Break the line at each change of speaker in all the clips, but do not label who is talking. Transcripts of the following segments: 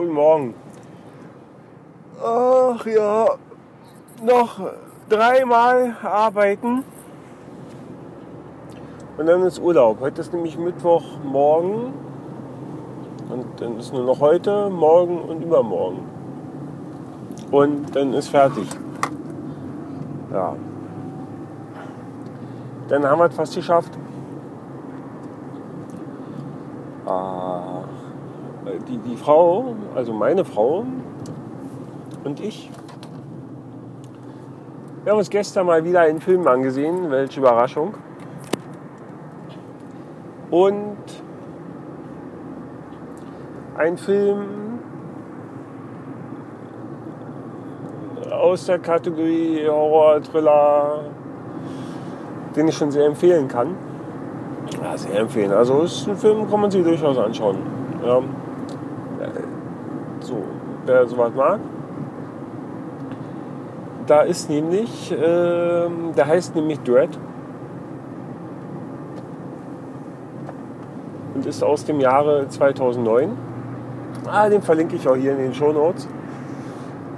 Guten Morgen. Ach ja, noch dreimal arbeiten. Und dann ist Urlaub. Heute ist nämlich Mittwochmorgen. Und dann ist nur noch heute, morgen und übermorgen. Und dann ist fertig. Ja. Dann haben wir es fast geschafft. Ah, die, die Frau, also meine Frau und ich, wir haben uns gestern mal wieder einen Film angesehen, welche Überraschung. Und ein Film aus der Kategorie Horror, Thriller, den ich schon sehr empfehlen kann. Ja, sehr empfehlen. Also ist ein Film, kann man sich durchaus anschauen. Ja. Wer sowas mag. Da ist nämlich, äh, der heißt nämlich Dread. Und ist aus dem Jahre 2009. Ah, den verlinke ich auch hier in den Show Notes.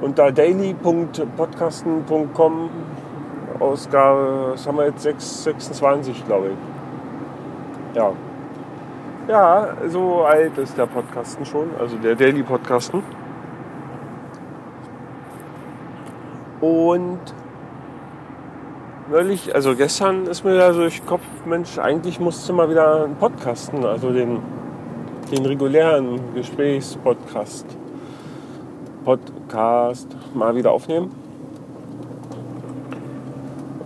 Unter daily.podcasten.com Ausgabe, was haben wir jetzt, 6, 26, glaube ich. Ja. Ja, so alt ist der Podcasten schon, also der Daily Podcasten. Und neulich, also gestern ist mir da so durch den Kopf, Mensch, eigentlich musste mal wieder einen Podcasten, also den, den regulären Gesprächspodcast, Podcast mal wieder aufnehmen.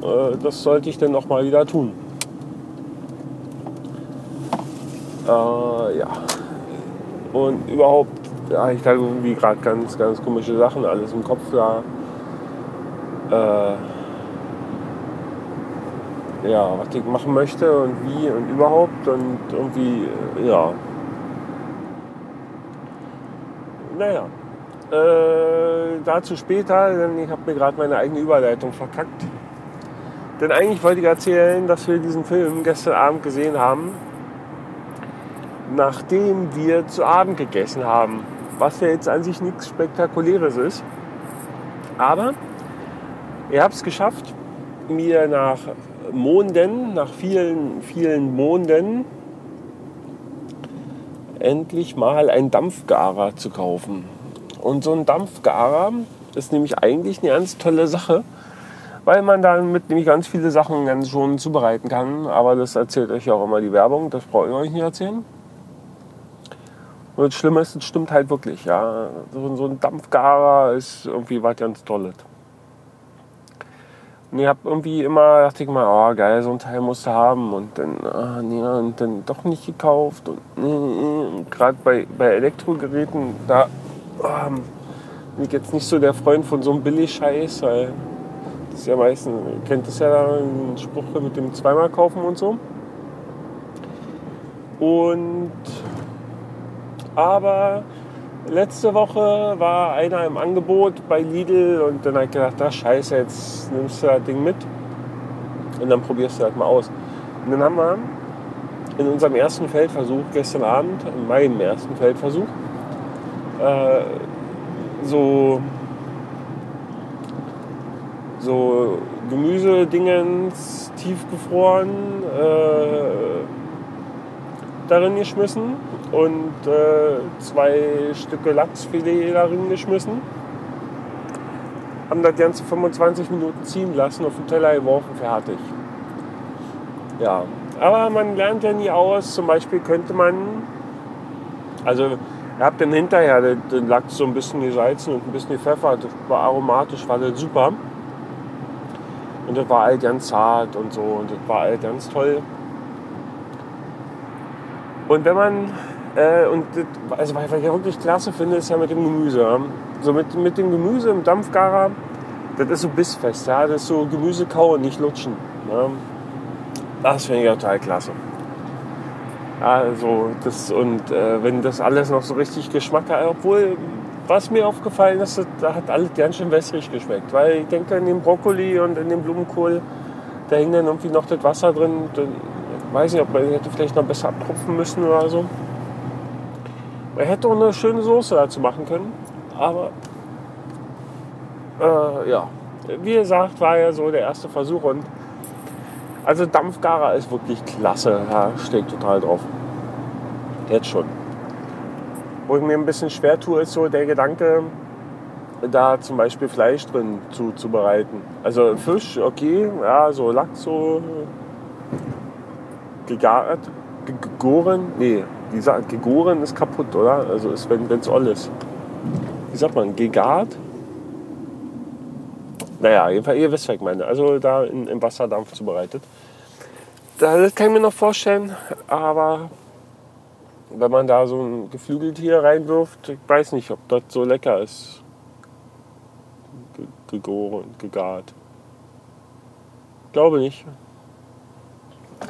Äh, das sollte ich dann noch mal wieder tun. Äh, ja. Und überhaupt, ja, ich da irgendwie gerade ganz, ganz komische Sachen alles im Kopf da. Äh, ja, was ich machen möchte und wie und überhaupt und irgendwie, äh, ja. Naja, äh, dazu später, denn ich habe mir gerade meine eigene Überleitung verkackt. Denn eigentlich wollte ich erzählen, dass wir diesen Film gestern Abend gesehen haben, nachdem wir zu Abend gegessen haben. Was ja jetzt an sich nichts Spektakuläres ist. Aber ihr habt es geschafft, mir nach Monden, nach vielen, vielen Monden, endlich mal einen Dampfgarer zu kaufen. Und so ein Dampfgarer ist nämlich eigentlich eine ganz tolle Sache, weil man damit nämlich ganz viele Sachen ganz schon zubereiten kann. Aber das erzählt euch ja auch immer die Werbung, das brauche ich euch nicht erzählen. Und das Schlimme ist, es stimmt halt wirklich. Ja. So, so ein Dampfgarer ist irgendwie was ganz Tolles. Ich habe irgendwie immer, dachte ich mal, oh geil, so ein Teil musst du haben. Und dann, ah, nee, und dann doch nicht gekauft. Und, und gerade bei, bei Elektrogeräten, da ähm, bin ich jetzt nicht so der Freund von so einem Billig-Scheiß, weil das ist ja meistens, ihr kennt das ja da, den Spruch mit dem zweimal kaufen und so. Und aber letzte Woche war einer im Angebot bei Lidl und dann habe ich gedacht, ach scheiße, jetzt nimmst du das Ding mit und dann probierst du das mal aus. Und dann haben wir in unserem ersten Feldversuch gestern Abend, in meinem ersten Feldversuch, äh, so, so Gemüsedingens tiefgefroren äh, darin geschmissen und äh, zwei Stücke Lachsfilet darin geschmissen. Haben das Ganze 25 Minuten ziehen lassen, auf den Teller geworfen, fertig. Ja, aber man lernt ja nie aus. Zum Beispiel könnte man, also ihr habt dann hinterher den, Lachs so ein bisschen gesalzen und ein bisschen gepfeffert. Das war aromatisch, war das super. Und das war halt ganz zart und so und das war halt ganz toll. Und wenn man, äh, und das, also was ich wirklich klasse finde, ist ja mit dem Gemüse. So mit, mit dem Gemüse im Dampfgarer, das ist so bissfest, ja, das ist so Gemüse kauen, nicht lutschen. Ja. Das finde ich total klasse. Also das und äh, wenn das alles noch so richtig Geschmack hat, obwohl was mir aufgefallen ist, da hat alles ganz schön wässrig geschmeckt, weil ich denke in dem Brokkoli und in dem Blumenkohl, da hing dann irgendwie noch das Wasser drin. Ich weiß nicht, ob man hätte vielleicht noch besser abtropfen müssen oder so. Man hätte auch eine schöne Soße dazu machen können. Aber äh, ja, wie gesagt, war ja so der erste Versuch. Und also Dampfgarer ist wirklich klasse. Ja, steht total drauf. Jetzt schon. Wo ich mir ein bisschen schwer tue, ist so der Gedanke, da zum Beispiel Fleisch drin zuzubereiten. Also Fisch, okay, ja, so Lachs, so gegart, gegoren, nee, die gegoren ist kaputt, oder? Also ist, wenn es all ist. Wie sagt man, gegart? Naja, jedenfalls, ihr wisst, was ich meine. Also da in, im Wasserdampf zubereitet. Das kann ich mir noch vorstellen, aber wenn man da so ein Geflügeltier reinwirft, ich weiß nicht, ob das so lecker ist. Gegoren, gegart. Glaube nicht.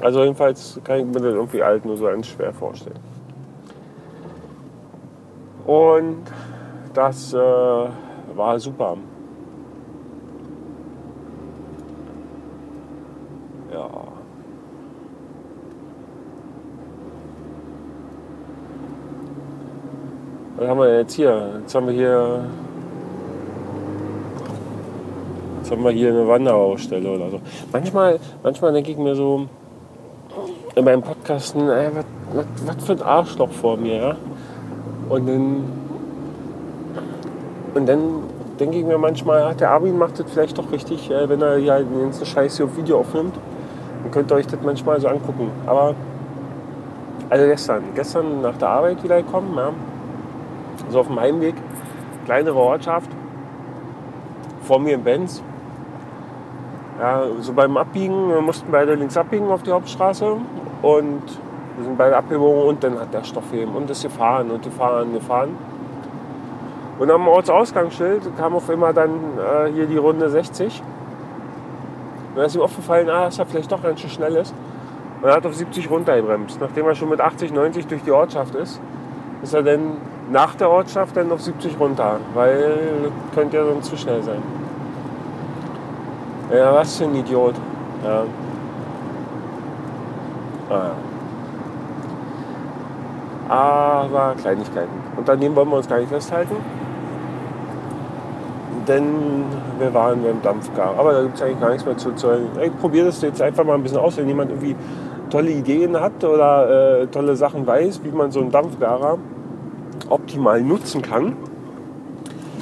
Also jedenfalls kann ich mir das irgendwie alt nur so ganz schwer vorstellen. Und das äh, war super. Ja. Was haben wir jetzt hier? Jetzt haben wir hier. Jetzt haben wir hier eine Wanderausstelle oder so. Manchmal, manchmal denke ich mir so, in meinem Podcasten, ey, was, für ein Arschloch vor mir, ja? Und dann, und dann denke ich mir manchmal, ach, der Armin macht das vielleicht doch richtig, äh, wenn er hier den ganzen Scheiß hier auf Video aufnimmt. Dann könnt ihr euch das manchmal so angucken. Aber, also gestern, gestern nach der Arbeit wieder gekommen, ja, so auf dem Heimweg, kleinere Ortschaft, vor mir im Benz. Ja, so beim Abbiegen, wir mussten beide links abbiegen auf die Hauptstraße und wir sind beide abgebogen und dann hat der Stoffheben und ist gefahren und gefahren, gefahren. Und am Ortsausgangsschild kam auf einmal dann äh, hier die Runde 60. Und da ist ihm aufgefallen, ah, dass er vielleicht doch ganz schön schnell ist. Und er hat auf 70 runtergebremst. Nachdem er schon mit 80, 90 durch die Ortschaft ist, ist er dann nach der Ortschaft dann auf 70 runter. Weil könnte ja sonst zu schnell sein. Ja, was für ein Idiot. Ja. Ah. Aber Kleinigkeiten. Und an dem wollen wir uns gar nicht festhalten. Denn wir waren beim Dampfgar. Aber da gibt es eigentlich gar nichts mehr zu erzählen. Ich probiere das jetzt einfach mal ein bisschen aus, wenn jemand irgendwie tolle Ideen hat oder äh, tolle Sachen weiß, wie man so einen Dampfgarer optimal nutzen kann,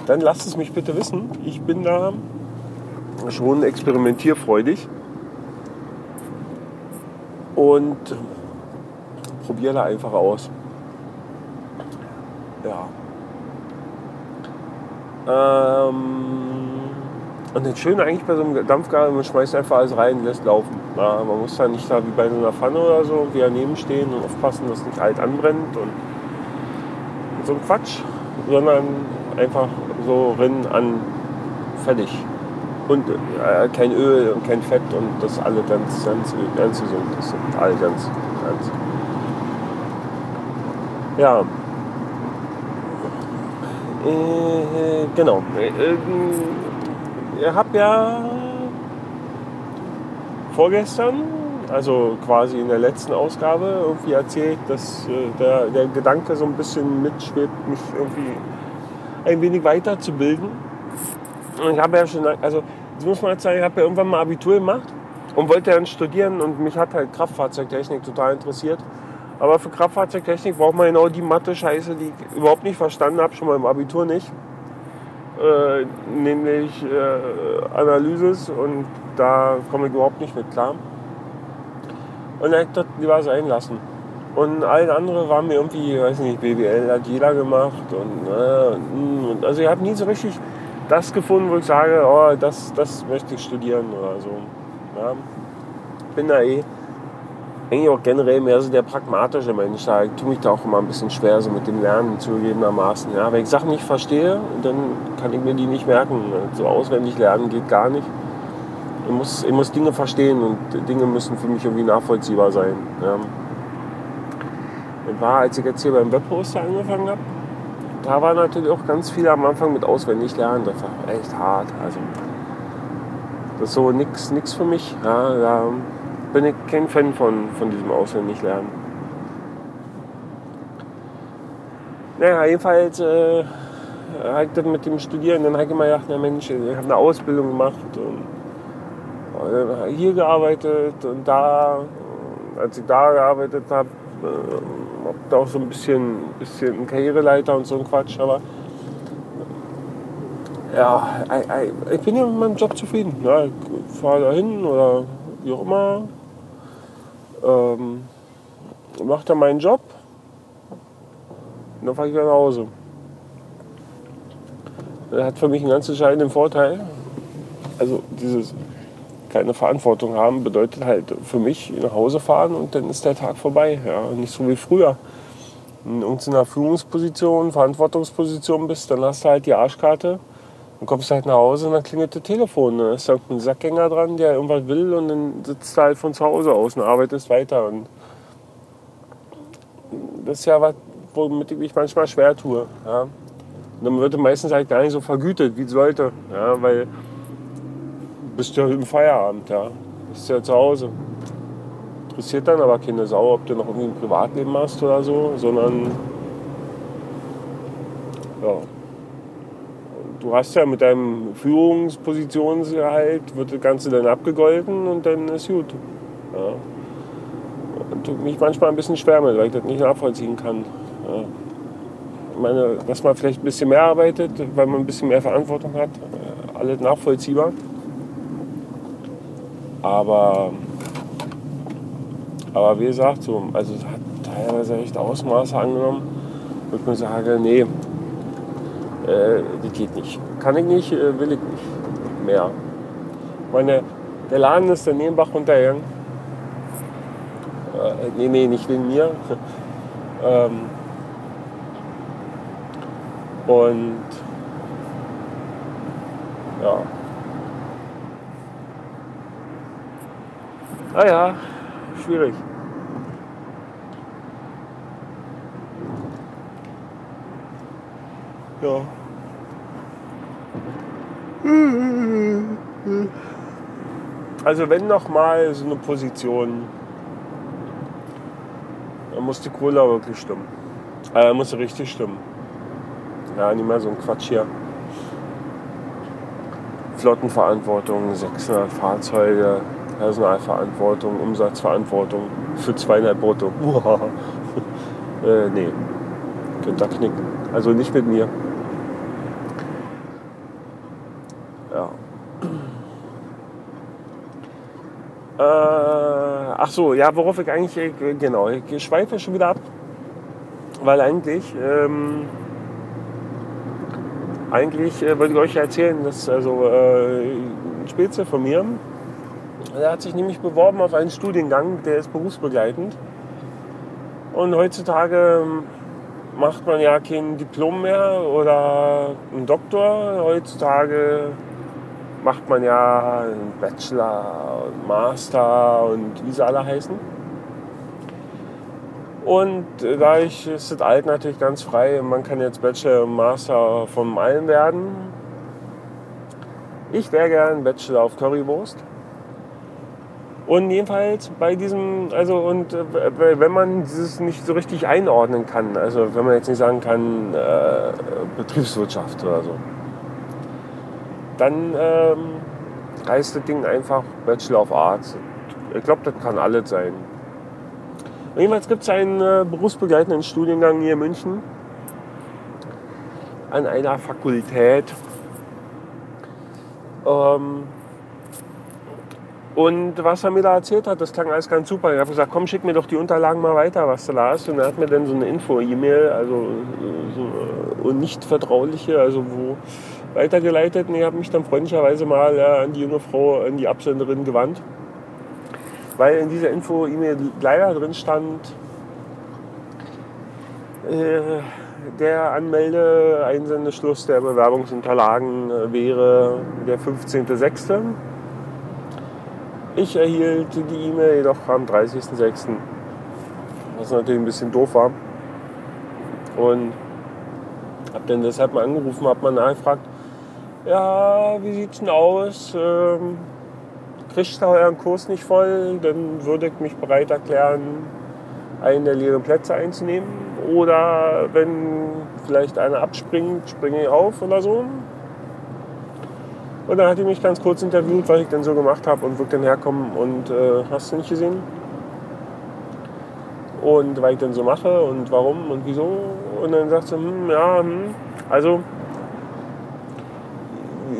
dann lasst es mich bitte wissen. Ich bin da schon experimentierfreudig und probiere da einfach aus. Ja. Ähm, und das Schöne eigentlich bei so einem Dampfgarer, man schmeißt einfach alles rein, lässt laufen. Ja, man muss da nicht da wie bei so einer Pfanne oder so wie daneben stehen und aufpassen, dass es nicht alt anbrennt und so ein Quatsch, sondern einfach so rinnen an, fertig. Und äh, kein Öl und kein Fett und das alle ganz, ganz, ganz gesund. Das sind alle ganz, ganz. Ja. Äh, genau. Äh, ihr habt ja vorgestern, also quasi in der letzten Ausgabe, irgendwie erzählt, dass äh, der, der Gedanke so ein bisschen mitschwebt, mich irgendwie ein wenig weiterzubilden. Und ich habe ja schon, also das muss man jetzt sagen, ich habe ja irgendwann mal Abitur gemacht und wollte dann studieren und mich hat halt Kraftfahrzeugtechnik total interessiert. Aber für Kraftfahrzeugtechnik braucht man genau die Mathe-Scheiße, die ich überhaupt nicht verstanden habe, schon mal im Abitur nicht. Äh, nämlich äh, Analysis und da komme ich überhaupt nicht mit klar. Und dann habe ich das lieber sein lassen. Und allen anderen waren mir irgendwie, weiß nicht, BWL hat jeder gemacht und, äh, und also ich habe nie so richtig das gefunden, wo ich sage, oh, das, das möchte ich studieren oder so. Ja. Bin da eh eigentlich auch generell mehr so der pragmatische Mensch. Da tue mich da auch immer ein bisschen schwer, so mit dem Lernen zugegebenermaßen. Ja, wenn ich Sachen nicht verstehe, dann kann ich mir die nicht merken. So auswendig lernen geht gar nicht. Ich muss, ich muss Dinge verstehen und Dinge müssen für mich irgendwie nachvollziehbar sein. Ja. Das war, als ich jetzt hier beim Webposter angefangen habe, da war natürlich auch ganz viel am Anfang mit auswendig lernen. Das war echt hart. Also, das ist so nichts für mich. Ja, da bin ich kein Fan von, von diesem Auswendiglernen. Naja, jedenfalls äh, habe ich dann mit dem Studieren, dann habe ich immer gedacht, na Mensch, ich habe eine Ausbildung gemacht und, dann hier gearbeitet und da, als ich da gearbeitet habe, habe da auch so ein bisschen, bisschen Karriereleiter und so ein Quatsch, aber ja, ich bin ja mit meinem Job zufrieden. Ja, ich fahre da hin oder wie auch immer. Ähm, mache dann meinen Job und dann fahre ich wieder nach Hause. Das hat für mich einen ganz entscheidenden Vorteil. Also dieses keine Verantwortung haben bedeutet halt für mich nach Hause fahren und dann ist der Tag vorbei. Ja, nicht so wie früher. In irgendeiner Führungsposition, Verantwortungsposition bist, dann hast du halt die Arschkarte dann kommst du halt nach Hause und dann klingelt das Telefon. Dann ist da ein Sackgänger dran, der irgendwas will und dann sitzt du halt von zu Hause aus und arbeitest weiter. Und das ist ja was, womit ich mich manchmal schwer tue. Ja. Und dann wird meistens halt gar nicht so vergütet, wie es sollte. Ja, weil du bist ja im Feierabend, ja. bist ja zu Hause. Interessiert dann aber keine Sau, ob du noch irgendwie ein Privatleben hast oder so, sondern ja, du hast ja mit deinem Führungspositionsgehalt, wird das Ganze dann abgegolten und dann ist gut. Ja. Und tut mich manchmal ein bisschen schwer mit, weil ich das nicht nachvollziehen kann. Ja. Ich meine, dass man vielleicht ein bisschen mehr arbeitet, weil man ein bisschen mehr Verantwortung hat, äh, alles nachvollziehbar. Aber, aber wie gesagt, so, also es hat teilweise echt Ausmaße angenommen, wo ich mir sage, nee, äh, das geht nicht. Kann ich nicht, äh, will ich nicht mehr. Meine, der Laden ist der Nebenbach runtergegangen. Äh, nee, nee, nicht wegen mir. ähm, und ja. Ah ja, schwierig. Ja. Also wenn noch mal so eine Position, dann muss die Cola wirklich stimmen. Äh, muss richtig stimmen. Ja, nicht mehr so ein Quatsch hier. Flottenverantwortung, 600 Fahrzeuge, Personalverantwortung, Umsatzverantwortung für zweieinhalb brutto. äh, nee, könnt ihr knicken. Also nicht mit mir. Äh, ach so, ja, worauf ich eigentlich, äh, genau, ich schweife schon wieder ab, weil eigentlich, ähm, eigentlich äh, wollte ich euch erzählen, dass also äh, ein Spitze von mir, der hat sich nämlich beworben auf einen Studiengang, der ist berufsbegleitend. Und heutzutage ähm, macht man ja kein Diplom mehr oder einen Doktor. Heutzutage macht man ja einen Bachelor und Master und wie sie alle heißen. Und dadurch ist das Alt natürlich ganz frei. Man kann jetzt Bachelor und Master von allem werden. Ich wäre gern Bachelor auf Currywurst. Und jedenfalls bei diesem, also und äh, wenn man dieses nicht so richtig einordnen kann, also wenn man jetzt nicht sagen kann, äh, Betriebswirtschaft oder so, dann ähm, heißt das Ding einfach Bachelor of Arts. Ich glaube, das kann alles sein. Und jedenfalls gibt es einen äh, berufsbegleitenden Studiengang hier in München an einer Fakultät. Ähm, und was er mir da erzählt hat, das klang alles ganz super. Ich habe gesagt, komm, schick mir doch die Unterlagen mal weiter, was du da hast. Und er hat mir dann so eine Info-E-Mail, also so, und nicht vertrauliche, also wo weitergeleitet und ich habe mich dann freundlicherweise mal ja, an die junge Frau, an die Absenderin gewandt. Weil in dieser Info-E-Mail leider drin stand, äh, der Anmelde-Einsendeschluss der Bewerbungsunterlagen äh, wäre der 15.06. Ich erhielt die E-Mail jedoch am 30.06. Was natürlich ein bisschen doof war. Und habe dann deshalb mal angerufen, habe mal nachgefragt, ja, wie sieht's denn aus? Ähm, kriegt ihr euren Kurs nicht voll, dann würde ich mich bereit erklären, einen der leeren Plätze einzunehmen. Oder wenn vielleicht einer abspringt, springe ich auf oder so. Und dann hat die mich ganz kurz interviewt, was ich denn so gemacht habe und wird dann herkommen und äh, hast du nicht gesehen? Und was ich denn so mache und warum und wieso. Und dann sagt sie, hm, ja, hm. also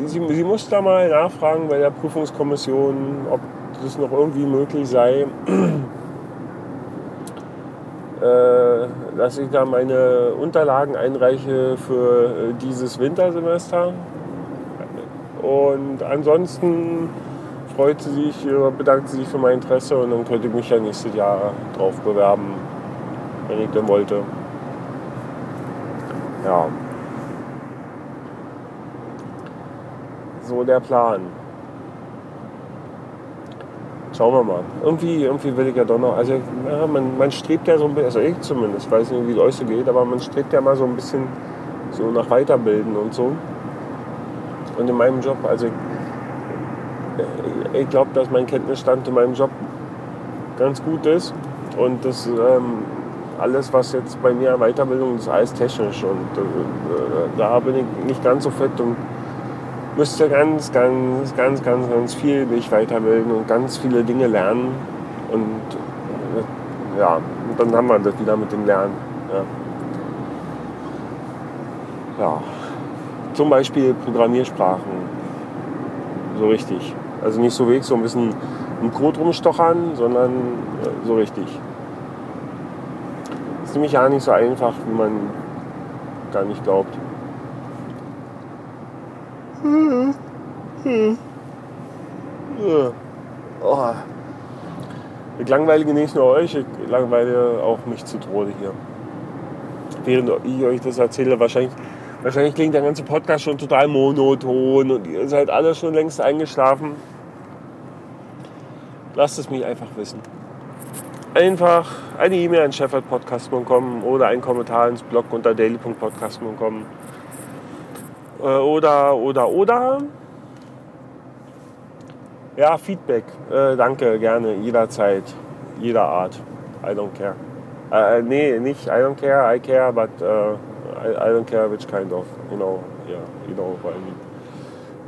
sie, sie muss da mal nachfragen bei der Prüfungskommission, ob das noch irgendwie möglich sei, äh, dass ich da meine Unterlagen einreiche für äh, dieses Wintersemester. Und ansonsten freut sie sich, bedankt sie sich für mein Interesse und dann könnte ich mich ja nächstes Jahr drauf bewerben, wenn ich denn wollte. Ja. So der Plan. Schauen wir mal. Irgendwie, irgendwie will ich ja doch noch. Also ja, man, man strebt ja so ein bisschen, also ich zumindest, weiß nicht, wie es euch so geht, aber man strebt ja mal so ein bisschen so nach Weiterbilden und so. Und in meinem Job, also ich, ich glaube, dass mein Kenntnisstand in meinem Job ganz gut ist. Und das ähm, alles, was jetzt bei mir Weiterbildung ist, alles technisch. Und äh, da bin ich nicht ganz so fit und müsste ganz, ganz, ganz, ganz, ganz viel mich weiterbilden und ganz viele Dinge lernen. Und äh, ja, und dann haben wir das wieder mit dem Lernen. Ja. ja. Zum Beispiel Programmiersprachen. So richtig. Also nicht so weg, so ein bisschen im Code rumstochern, sondern äh, so richtig. Ist nämlich ja nicht so einfach, wie man gar nicht glaubt. Hm. Hm. Oh. Ich langweilige nicht nur euch, ich langweile auch mich zu Tode hier. Während ich euch das erzähle, wahrscheinlich, wahrscheinlich klingt der ganze Podcast schon total monoton und ihr seid alle schon längst eingeschlafen. Lasst es mich einfach wissen. Einfach eine E-Mail an chef.podcast.com oder einen Kommentar ins Blog unter daily.podcast.com äh, oder, oder, oder. Ja, Feedback. Äh, danke, gerne, jederzeit, jeder Art. I don't care. Äh, nee, nicht I don't care, I care, but uh, I, I, don't care which kind of, you know, yeah, you know what I mean.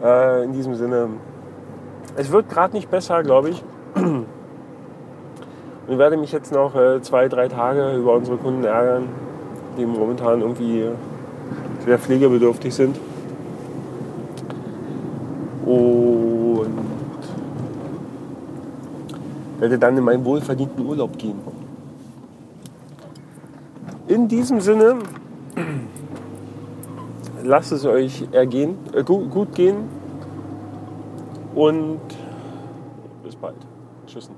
Äh, in diesem Sinne, es wird gerade nicht besser, glaube ich. Ich werde mich jetzt noch äh, zwei, drei Tage über unsere Kunden ärgern, die momentan irgendwie sehr pflegebedürftig sind. Und werde dann in meinen wohlverdienten Urlaub gehen. In diesem Sinne, lasst es euch ergehen, äh, gut, gut gehen und bis bald. Tschüss.